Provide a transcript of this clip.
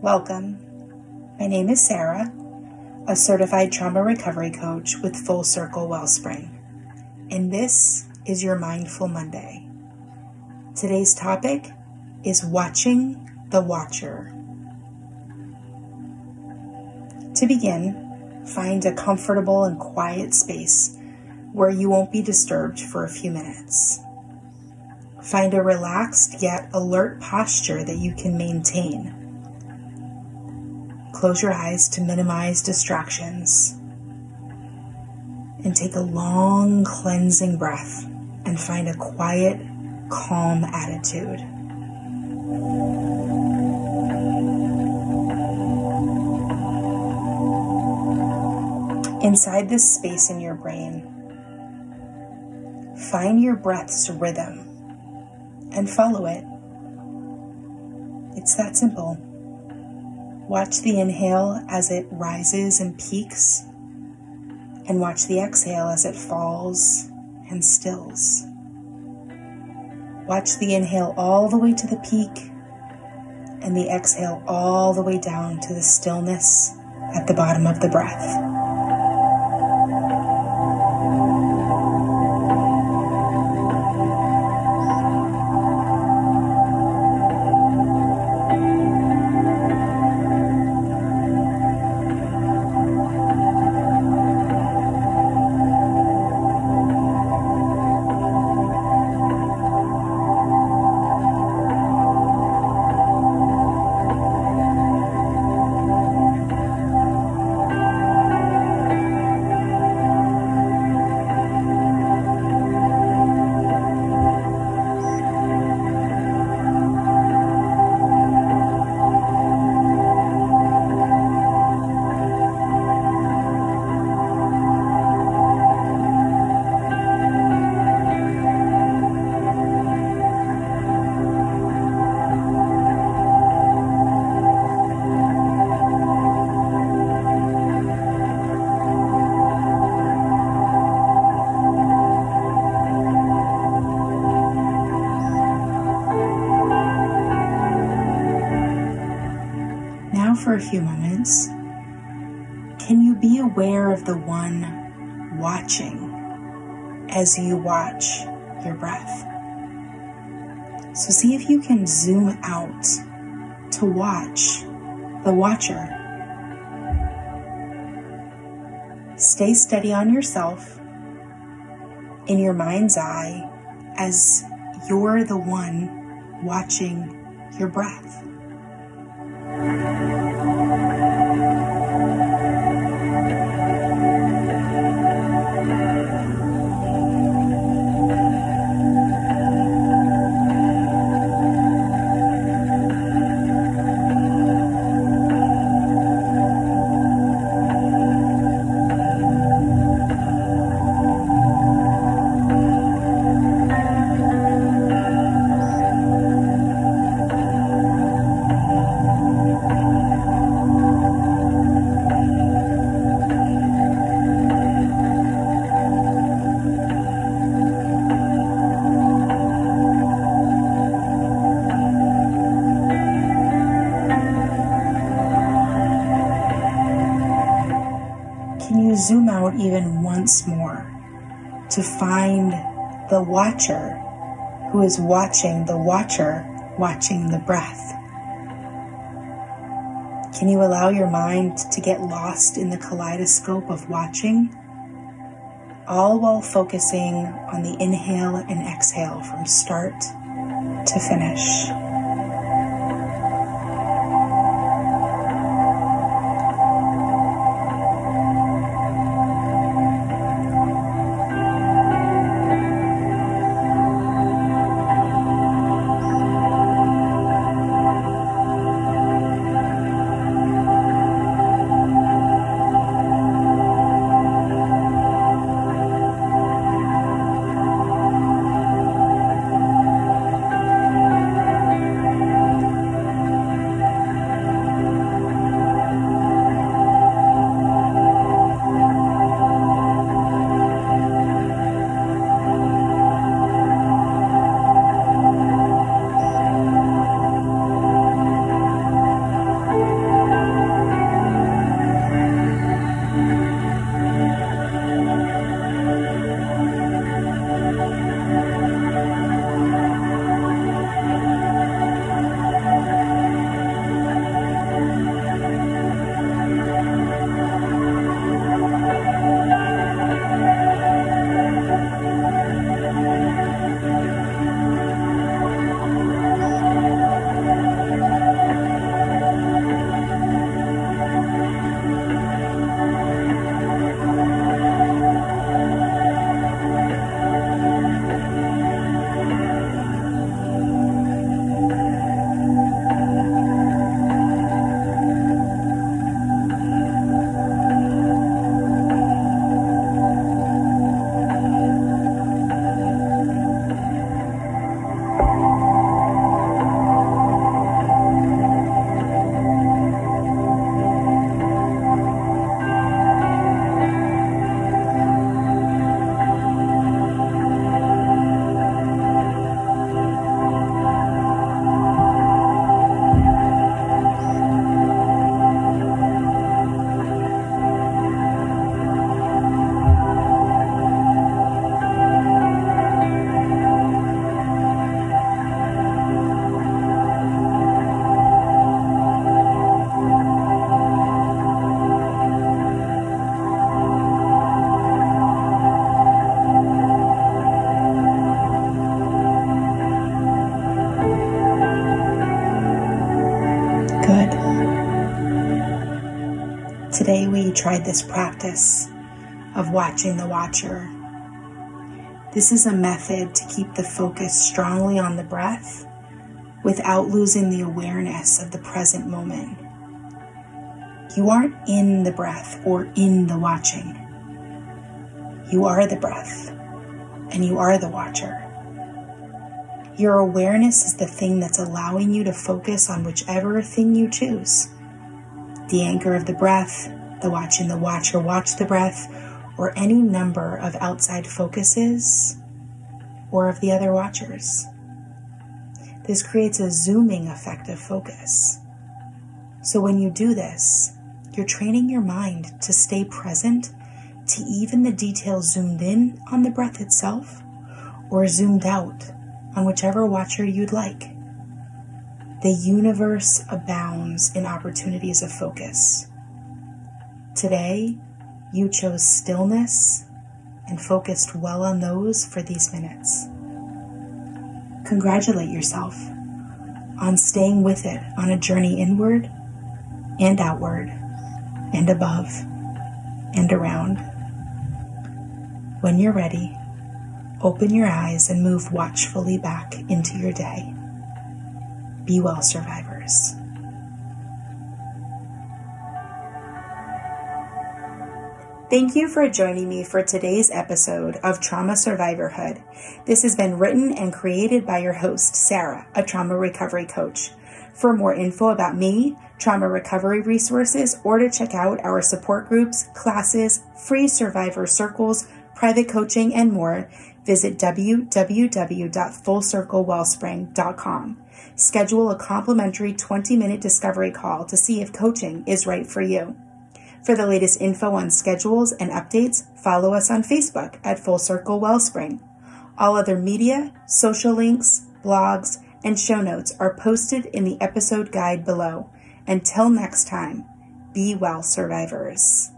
Welcome. My name is Sara, a certified trauma recovery coach with Full Circle Wellspring, and this is your Mindful Monday. Today's topic is watching the watcher. To begin, find a comfortable and quiet space where you won't be disturbed for a few minutes. Find a relaxed yet alert posture that you can maintain. Close your eyes to minimize distractions. And take a long cleansing breath and find a quiet, calm attitude. Inside this space in your brain, find your breath's rhythm and follow it. It's that simple. Watch the inhale as it rises and peaks, and watch the exhale as it falls and stills. Watch the inhale all the way to the peak and the exhale all the way down to the stillness at the bottom of the breath. For a few moments, can you be aware of the one watching as you watch your breath? So see if you can zoom out to watch the watcher. Stay steady on yourself in your mind's eye as you're the one watching your breath. Out even once more to find the watcher who is watching the watcher watching the breath. Can you allow your mind to get lost in the kaleidoscope of watching? All while focusing on the inhale and exhale from start to finish. Tried this practice of watching the watcher. This is a method to keep the focus strongly on the breath without losing the awareness of the present moment. You aren't in the breath or in the watching. You are the breath and you are the watcher. Your awareness is the thing that's allowing you to focus on whichever thing you choose the anchor of the breath, the watch watching the watcher watch the breath, or any number of outside focuses or of the other watchers. This creates a zooming effect of focus. So when you do this, you're training your mind to stay present to even the details zoomed in on the breath itself or zoomed out on whichever watcher you'd like. The universe abounds in opportunities of focus. Today, you chose stillness and focused well on those for these minutes. Congratulate yourself on staying with it on a journey inward and outward and above and around. When you're ready, open your eyes and move watchfully back into your day. Be well, survivors. Thank you for joining me for today's episode of Trauma Survivorhood. This has been written and created by your host, Sara, a trauma recovery coach. For more info about me, trauma recovery resources, or to check out our support groups, classes, free survivor circles, private coaching, and more, visit www.fullcirclewellspring.com. Schedule a complimentary 20 minute discovery call to see if coaching is right for you. For the latest info on schedules and updates, follow us on Facebook at Full Circle Wellspring. All other media, social links, blogs, and show notes are posted in the episode guide below. Until next time, be well, survivors.